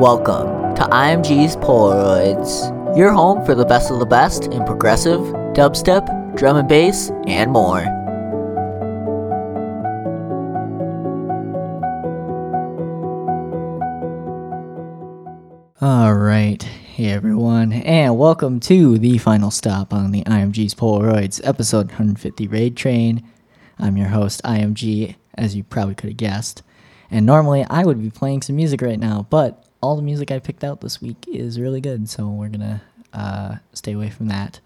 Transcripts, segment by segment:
Welcome to IMG's Polaroids, your home for the best of the best in progressive, dubstep, drum and bass, and more. All right. Hey, everyone, and welcome to the final stop on the IMG's Polaroids, episode 150 Raid Train. I'm your host, IMG, as you probably could have guessed. And normally I would be playing some music right now, but all the music I picked out this week is really good, so we're gonna uh, stay away from that.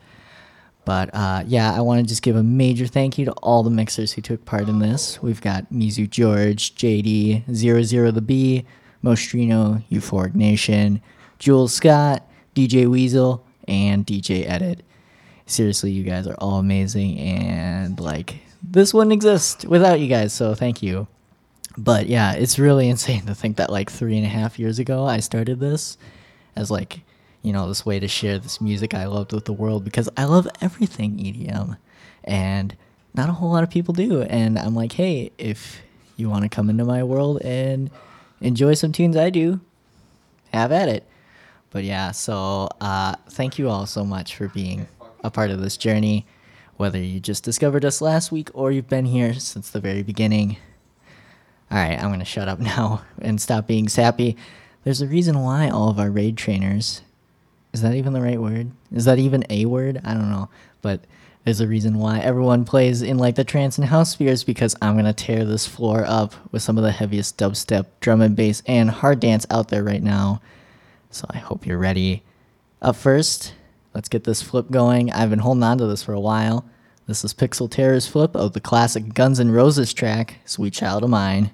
But uh, yeah, I want to just give a major thank you to all the mixers who took part in this. We've got MizuGeorge, JD, Zero Zero the B, Mostrino, Euphoric Nation, Jules Scott, DJ Weasel, and DJ Edit. Seriously, you guys are all amazing, and like this wouldn't exist without you guys. So thank you. But yeah, it's really insane to think that like three and a half years ago I started this as like you know this way to share this music I loved with the world because I love everything EDM, and not a whole lot of people do. And I'm like, hey, if you want to come into my world and enjoy some tunes I do, have at it. But yeah, so uh, thank you all so much for being a part of this journey, whether you just discovered us last week or you've been here since the very beginning. All right, I'm going to shut up now and stop being sappy. There's a reason why all of our raid trainers is that even the right word? Is that even a word? I don't know. But there's a reason why everyone plays in like the trance and house spheres because I'm going to tear this floor up with some of the heaviest dubstep, drum and bass, and hard dance out there right now. So I hope you're ready. Up first, let's get this flip going. I've been holding on to this for a while. This is Pixel Terror's flip of the classic Guns N' Roses track, Sweet Child of Mine.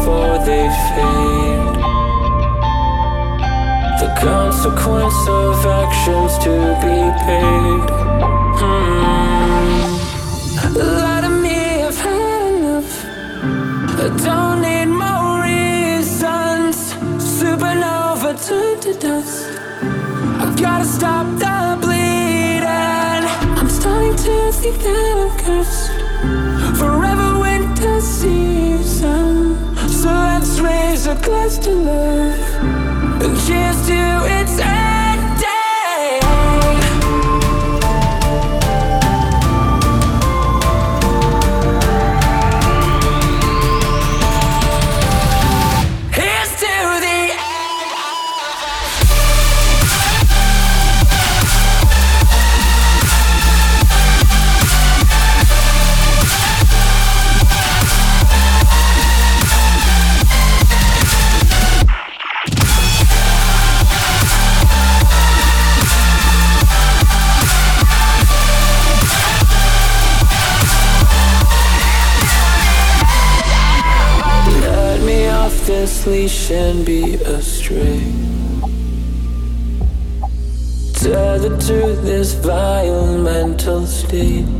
Before they fade. The consequence of actions to be paid. Hmm. Lie to me, I've had enough. I don't need more reasons. Supernova turned to dust. I gotta stop the bleeding. I'm starting to think that I'm cursed. Forever winter season. So let's raise a glass to love. And cheers to its ending. And be astray. Tethered to this vile mental state.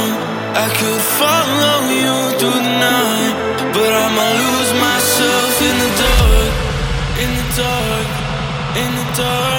I could follow you through the night, but I'ma lose myself in the dark, in the dark, in the dark.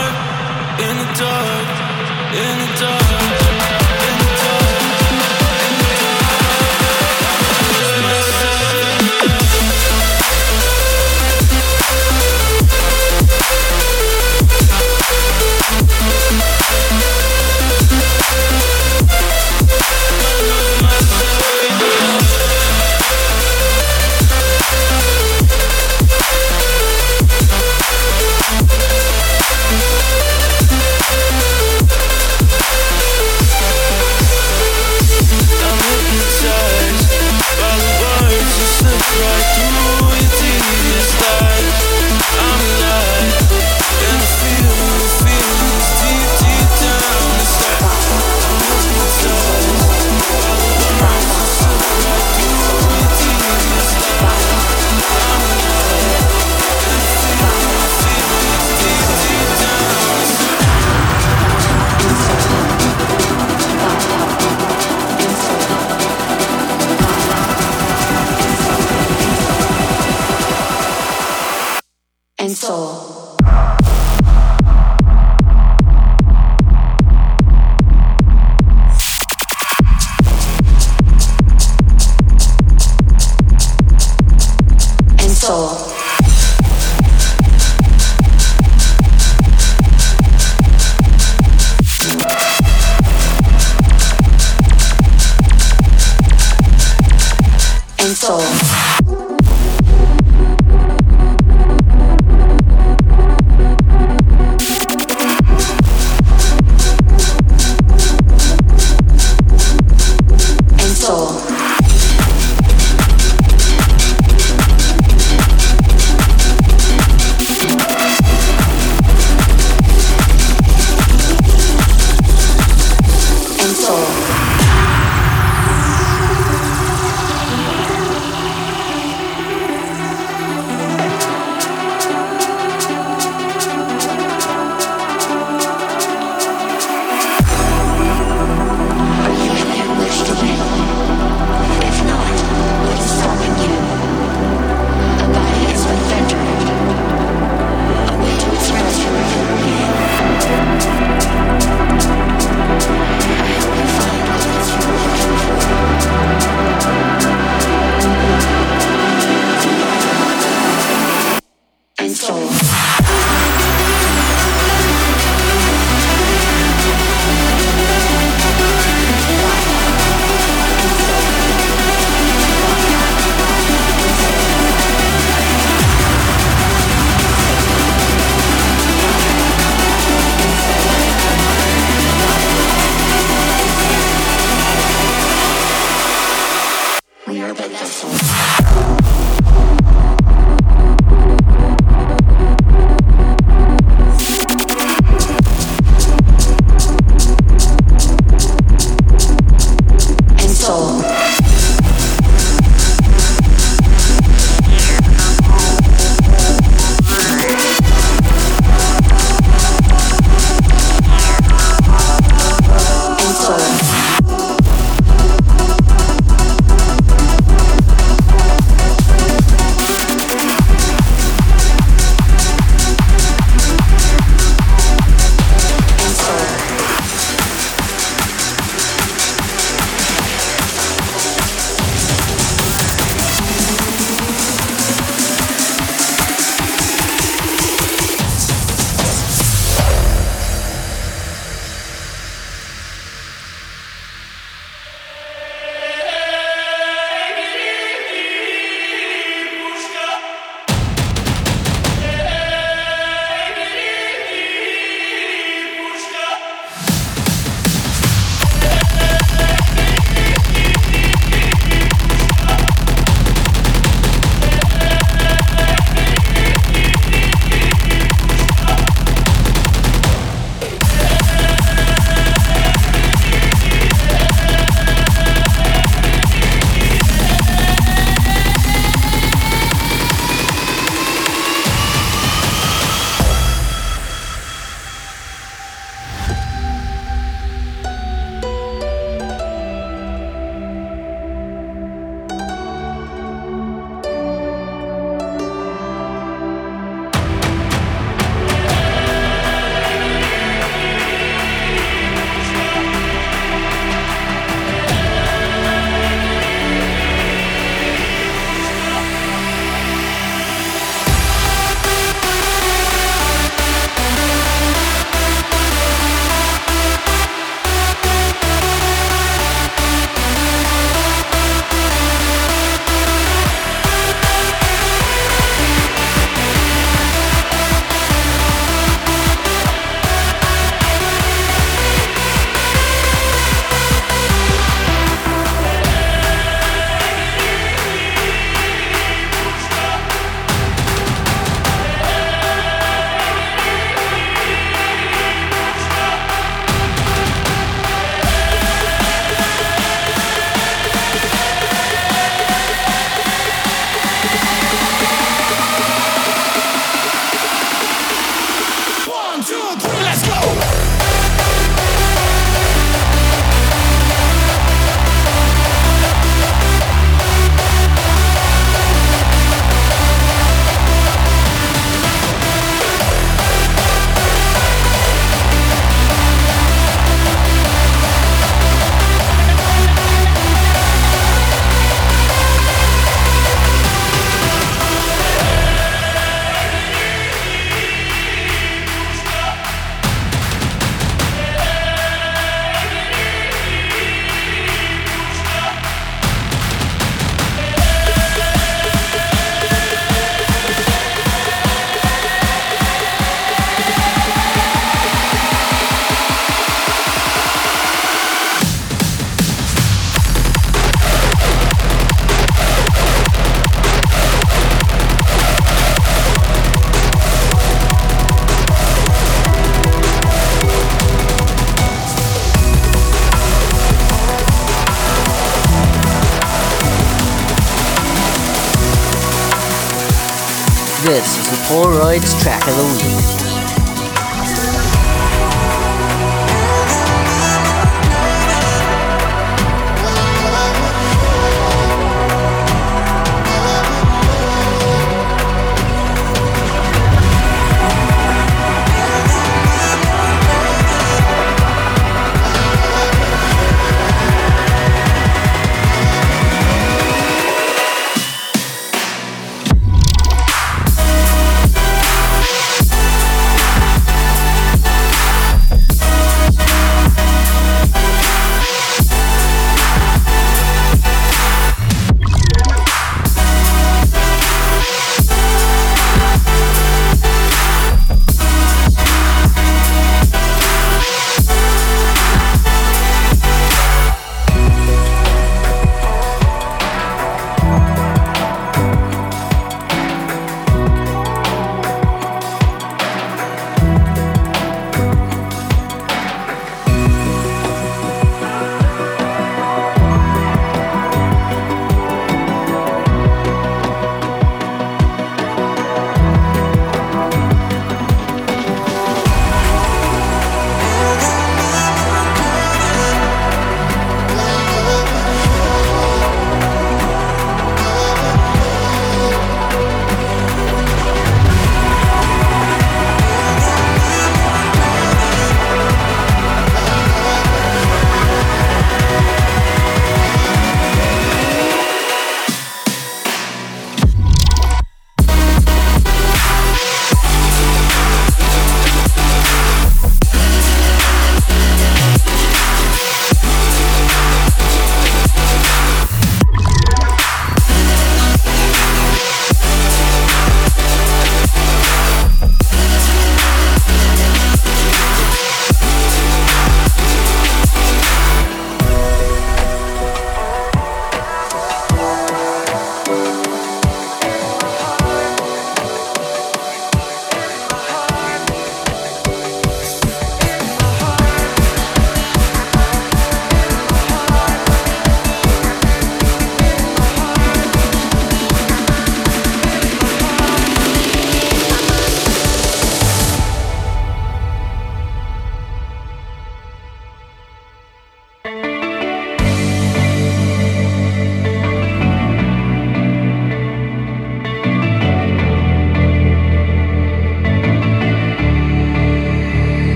This is the Polaroids track of the week.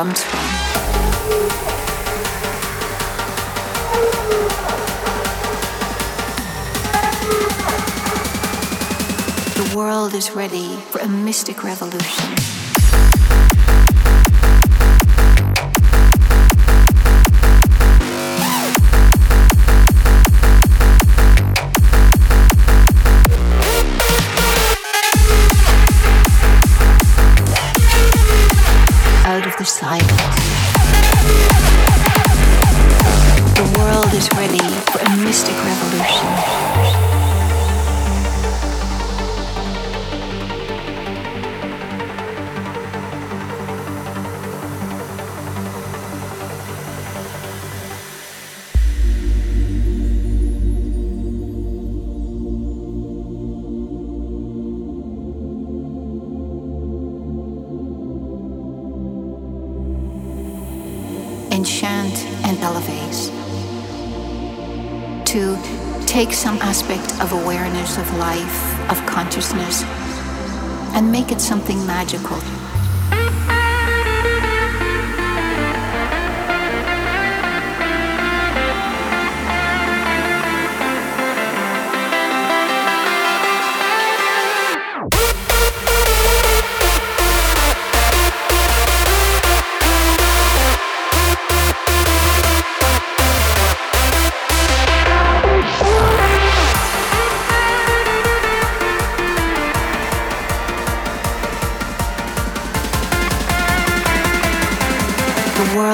Comes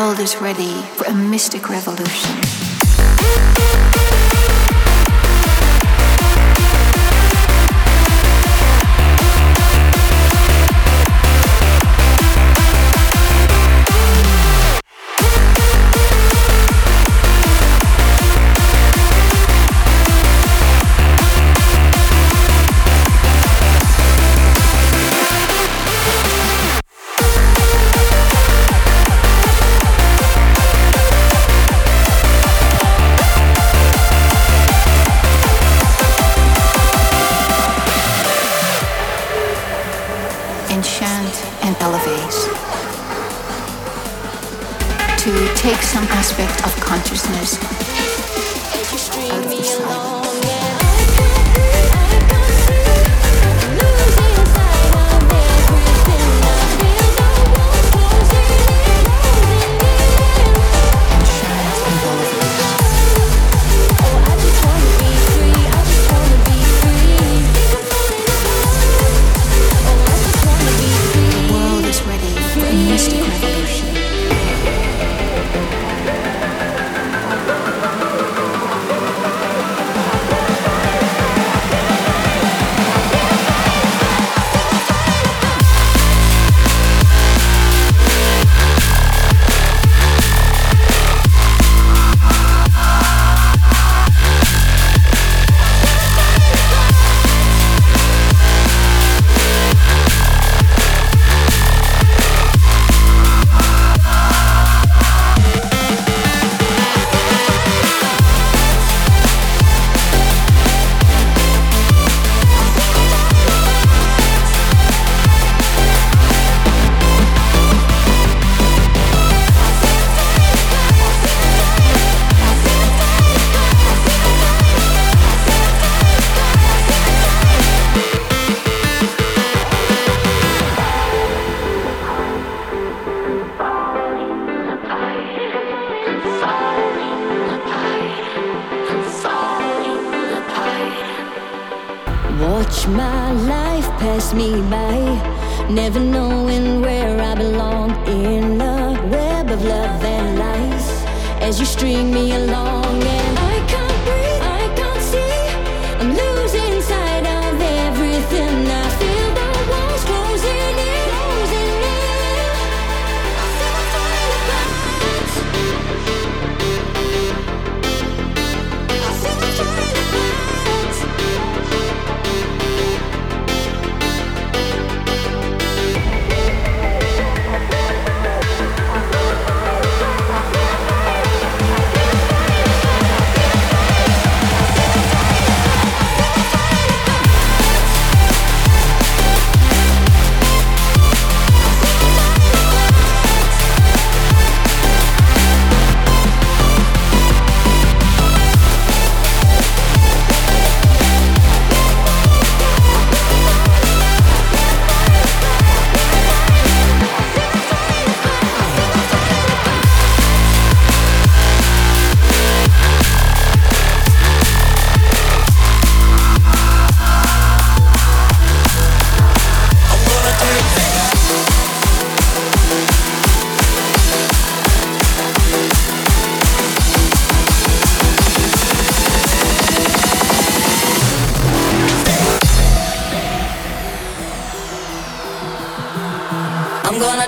world is ready for a mystic revolution.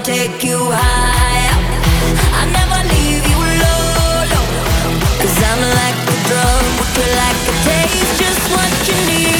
take you higher. I never leave you low, low. Cause I'm like a drug, you like a taste, just what you need.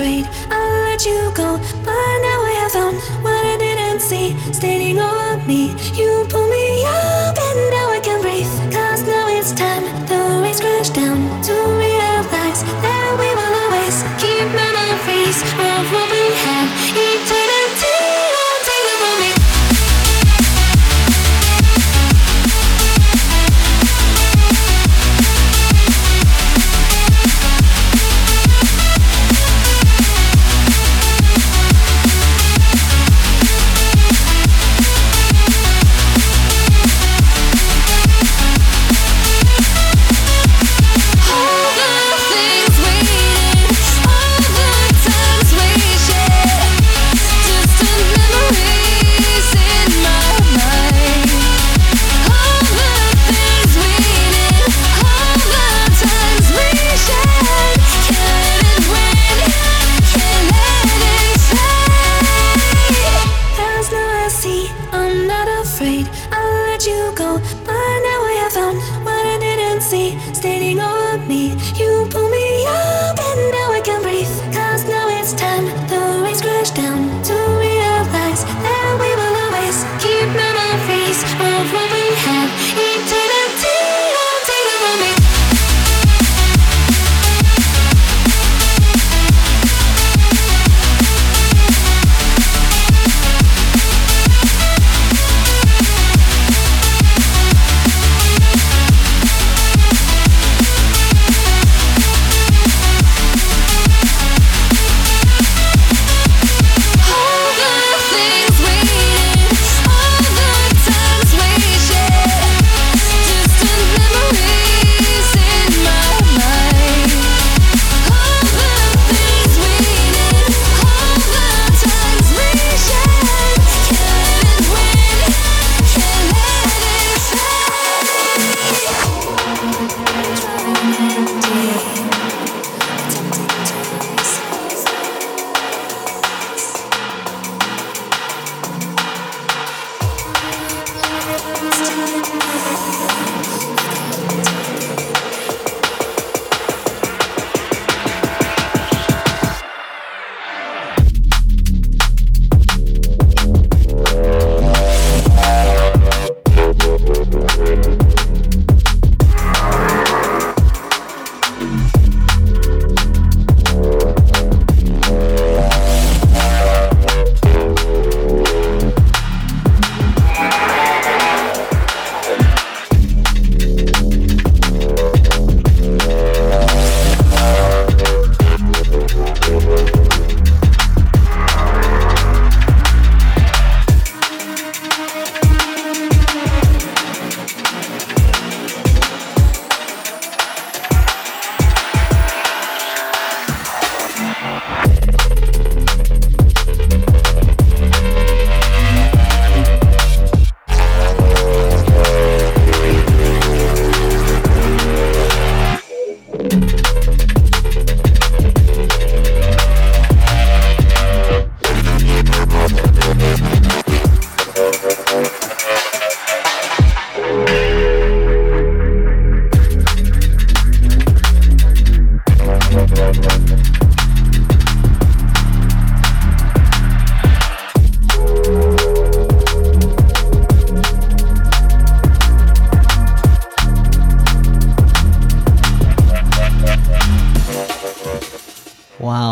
afraid. I'll let you go But now I have found what I didn't see. Standing over me, you pull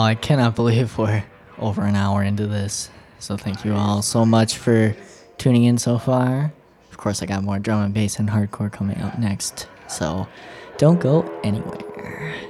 I cannot believe we're over an hour into this. So thank you all so much for tuning in so far. Of course, I got more drum and bass and hardcore coming up next. So don't go anywhere.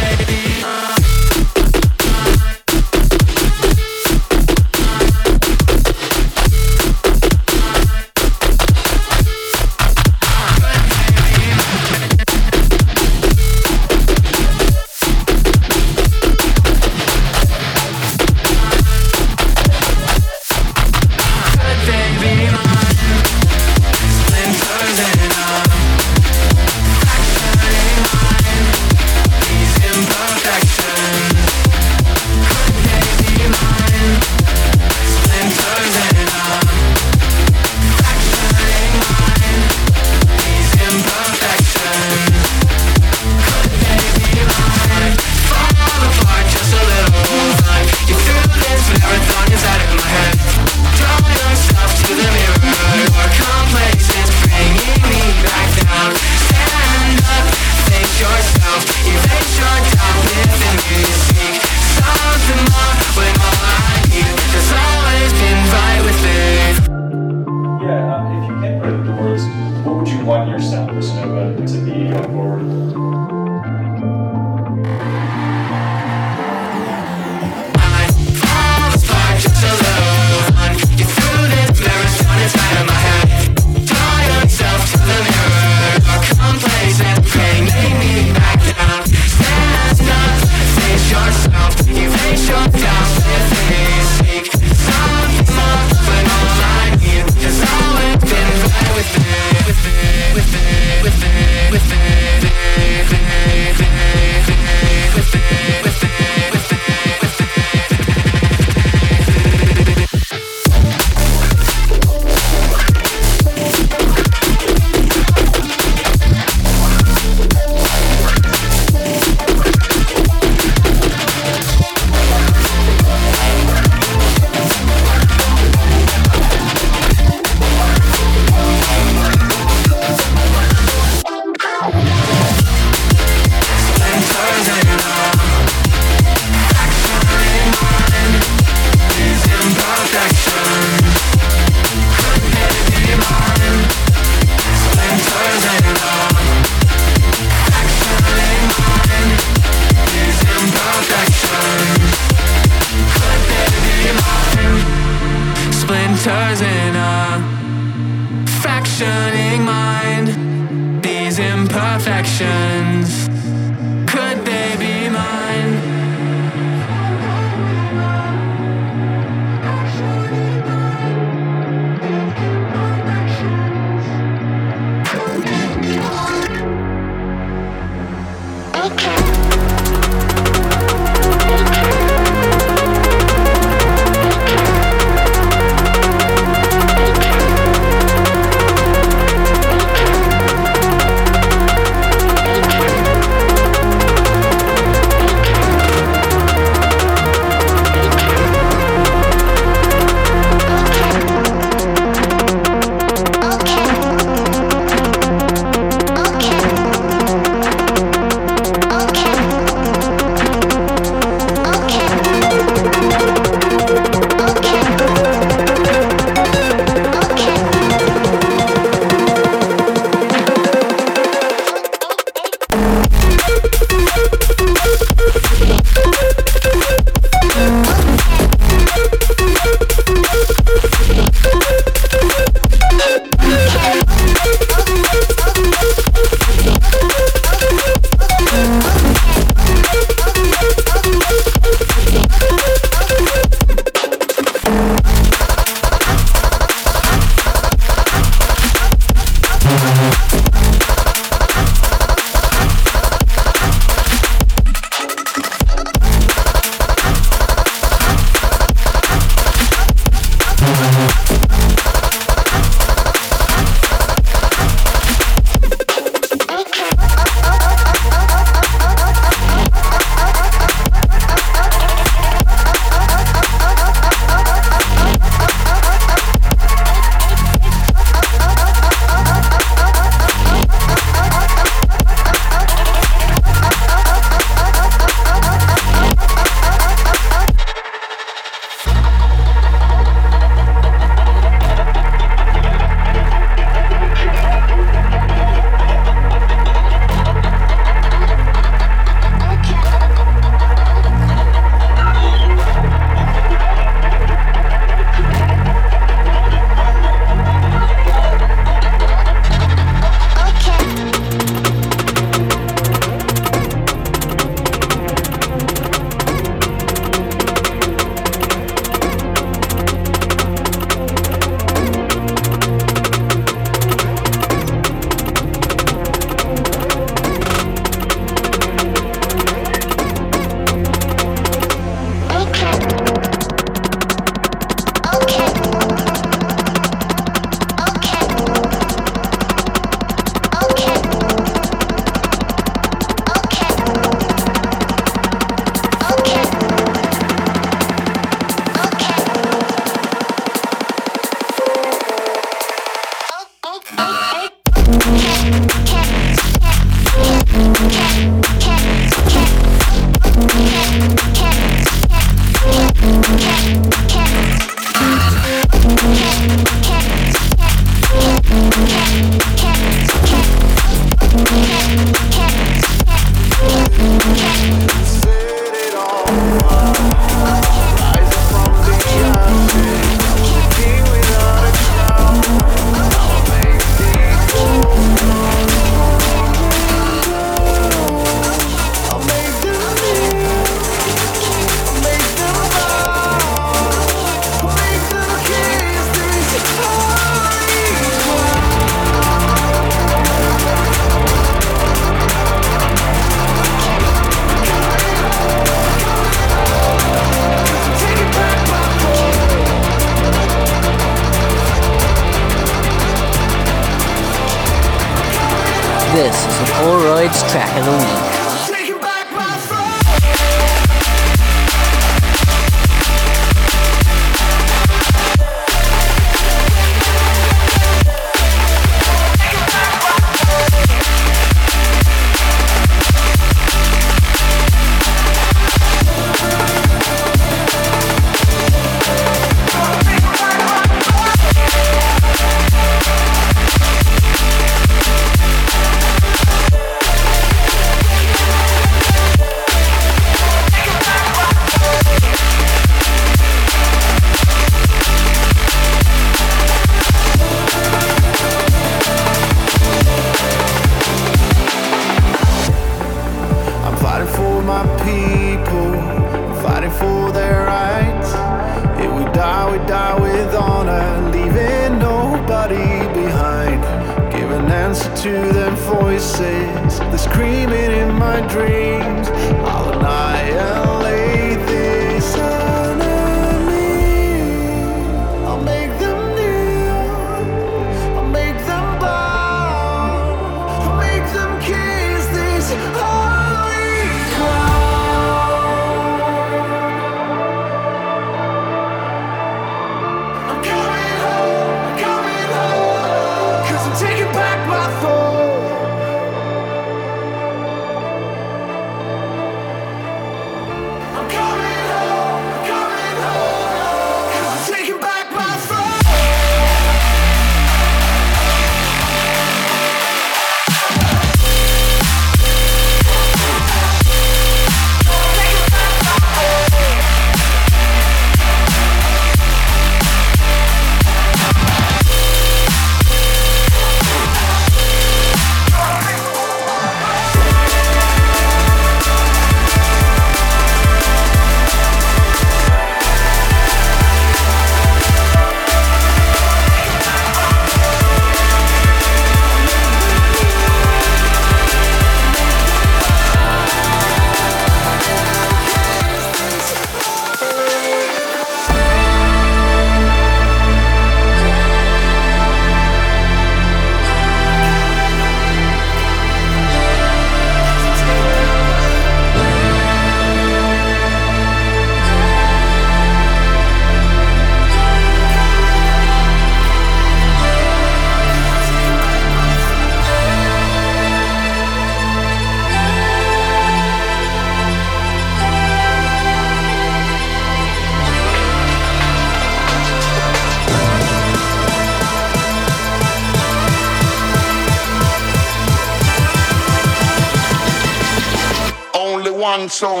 Only one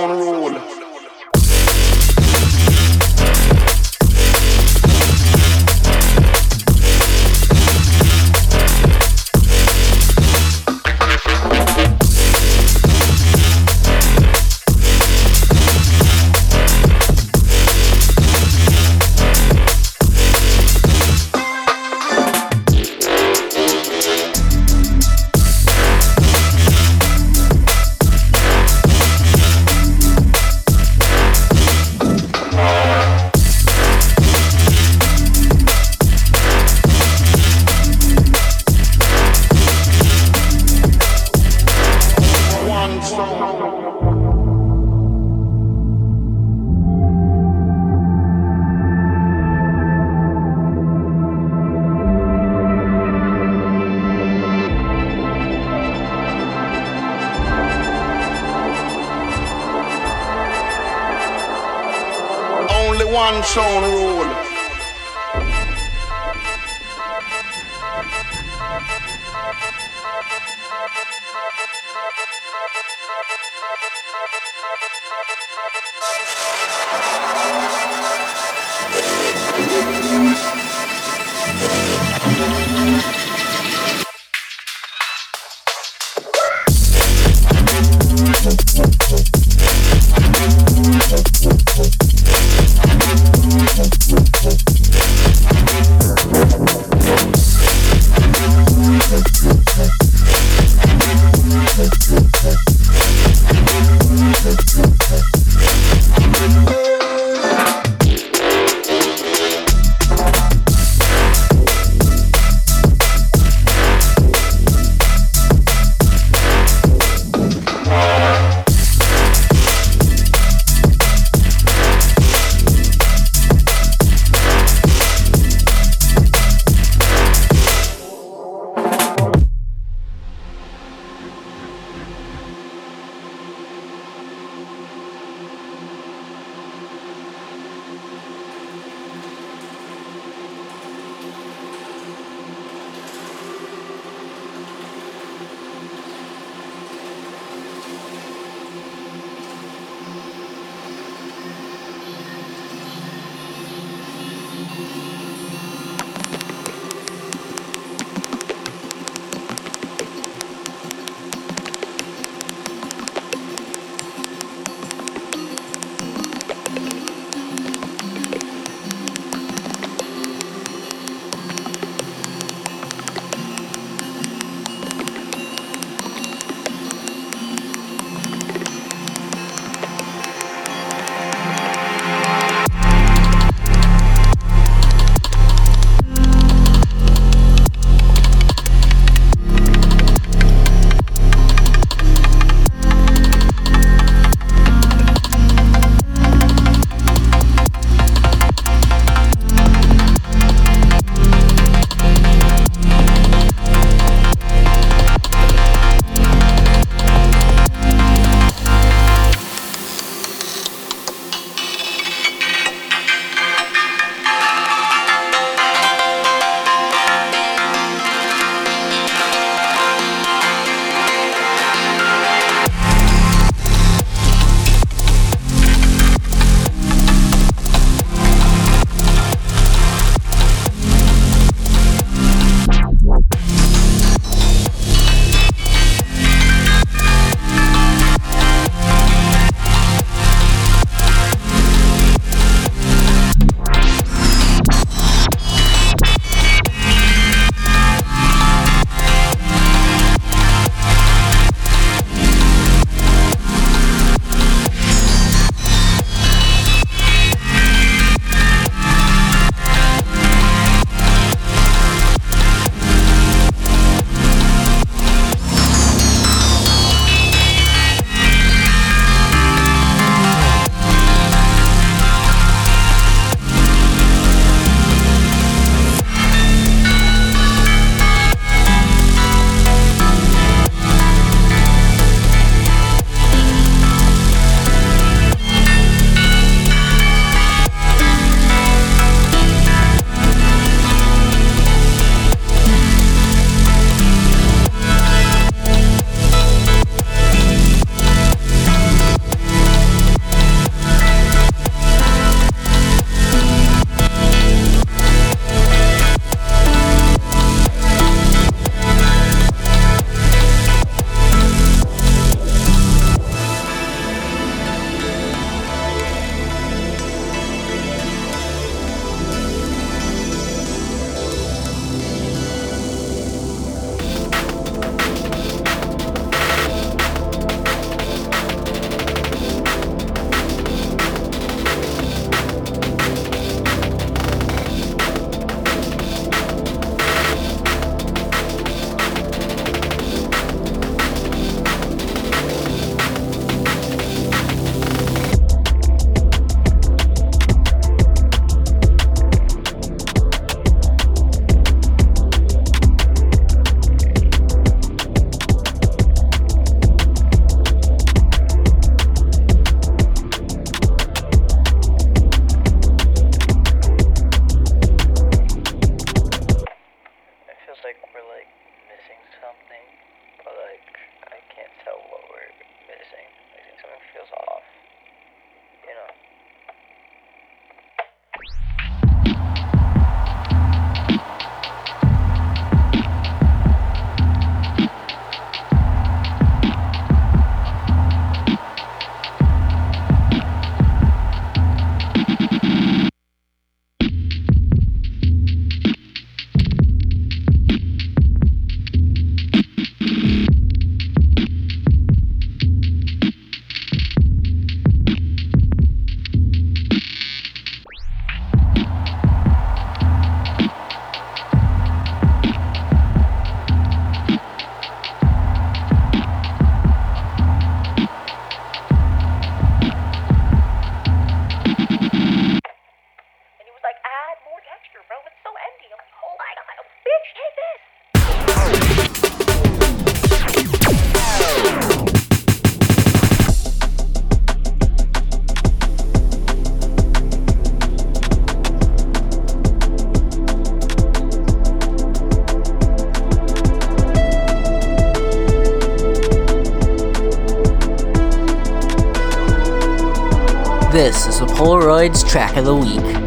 the Polaroids track of the week.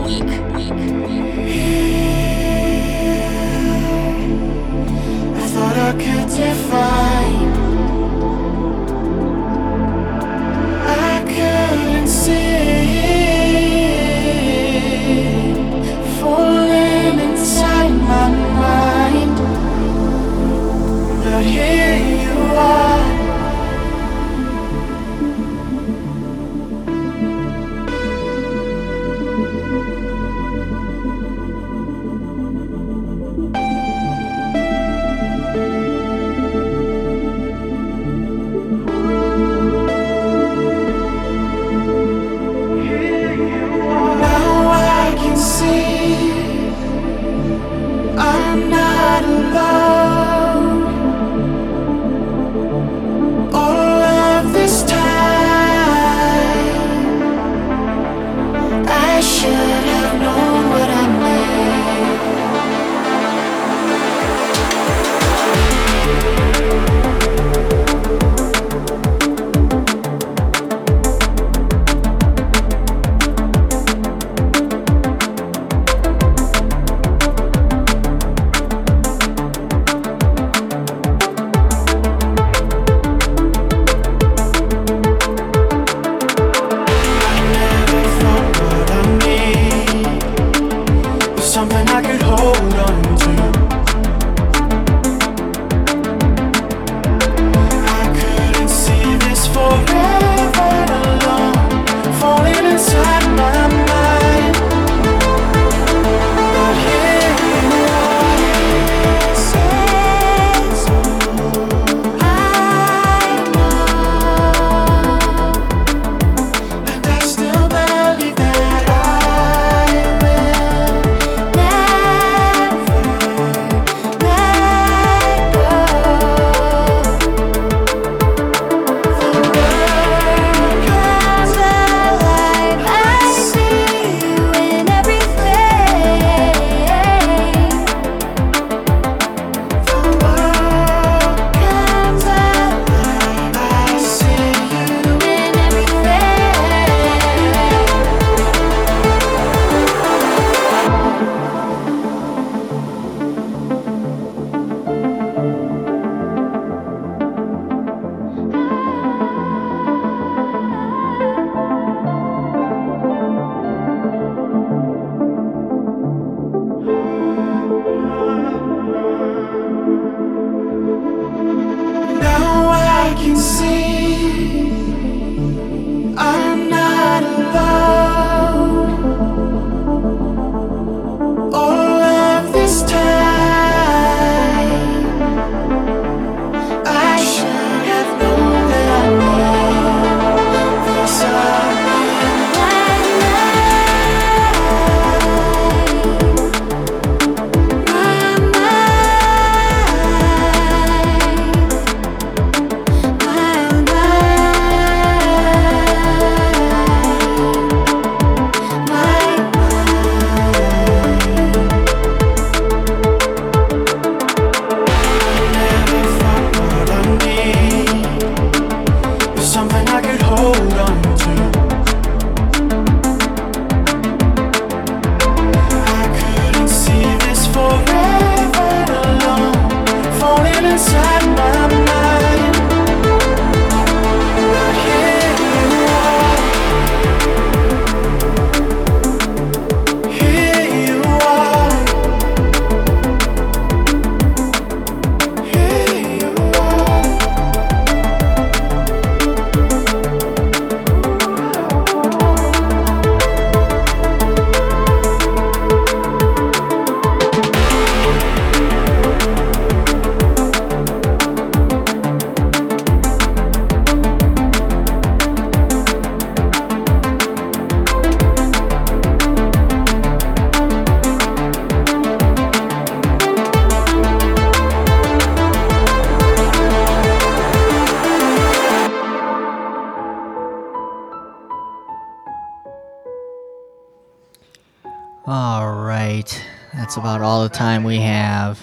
Time we have.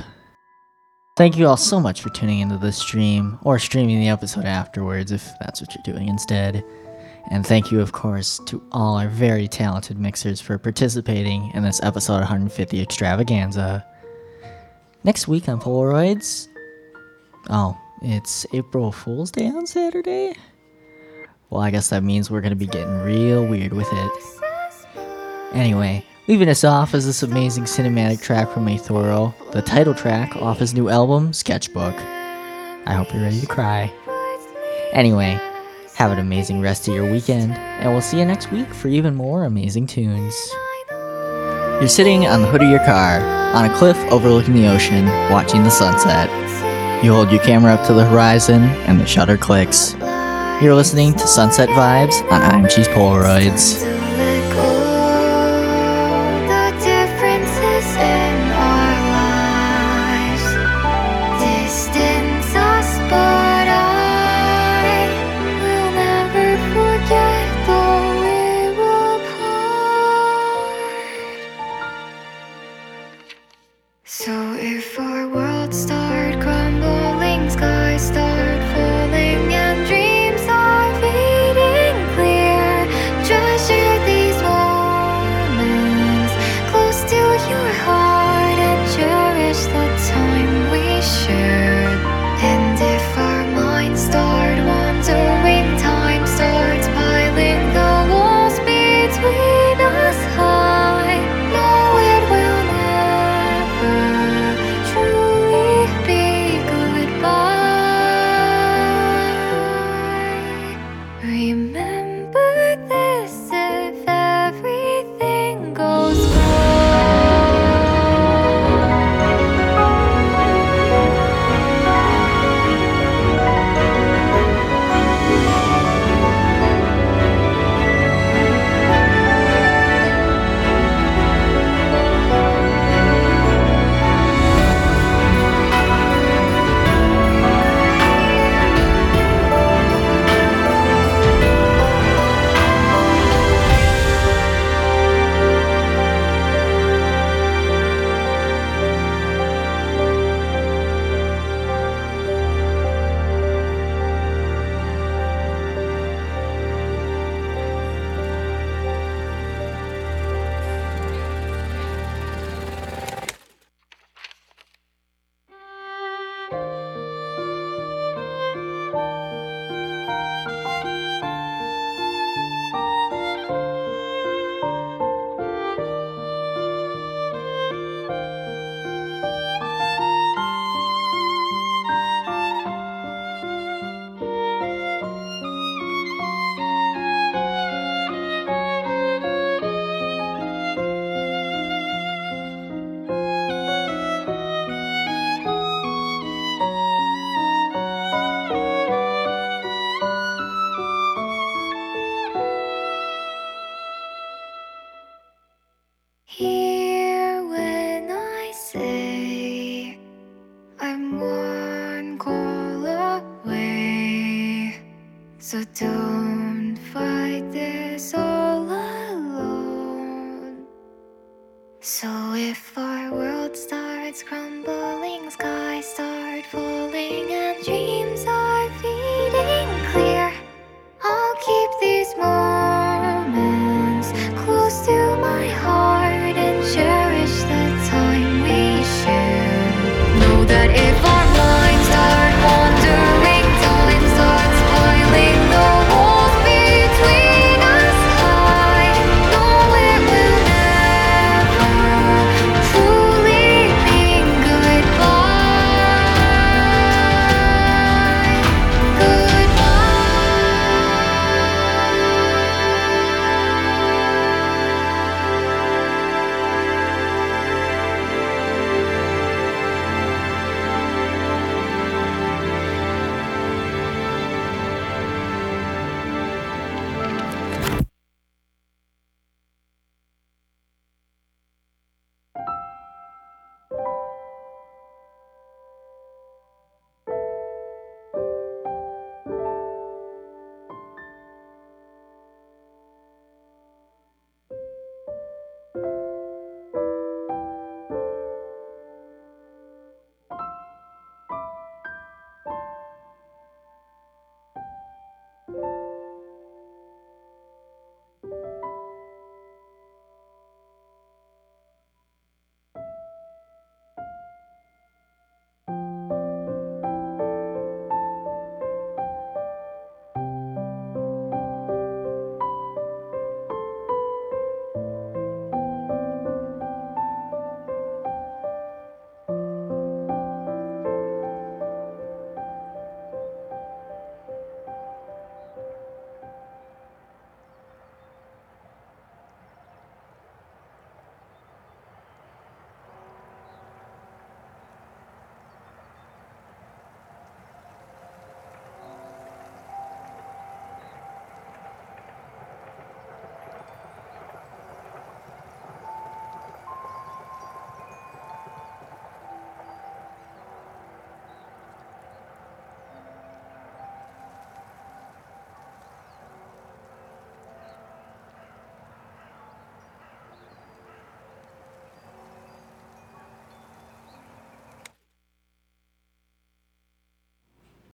Thank you all so much for tuning into this stream or streaming the episode afterwards if that's what you're doing instead. And thank you, of course, to all our very talented mixers for participating in this episode 150 extravaganza. Next week on Polaroids. Oh, it's April Fool's Day on Saturday? Well, I guess that means we're going to be getting real weird with it. Anyway, leaving us off is this amazing cinematic track from Aethoro, the title track off his new album, Sketchbook. I hope you're ready to cry. Anyway, have an amazing rest of your weekend, and we'll see you next week for even more amazing tunes. You're sitting on the hood of your car, on a cliff overlooking the ocean, watching the sunset. You hold your camera up to the horizon, and the shutter clicks. You're listening to Sunset Vibes on IMG's Polaroids.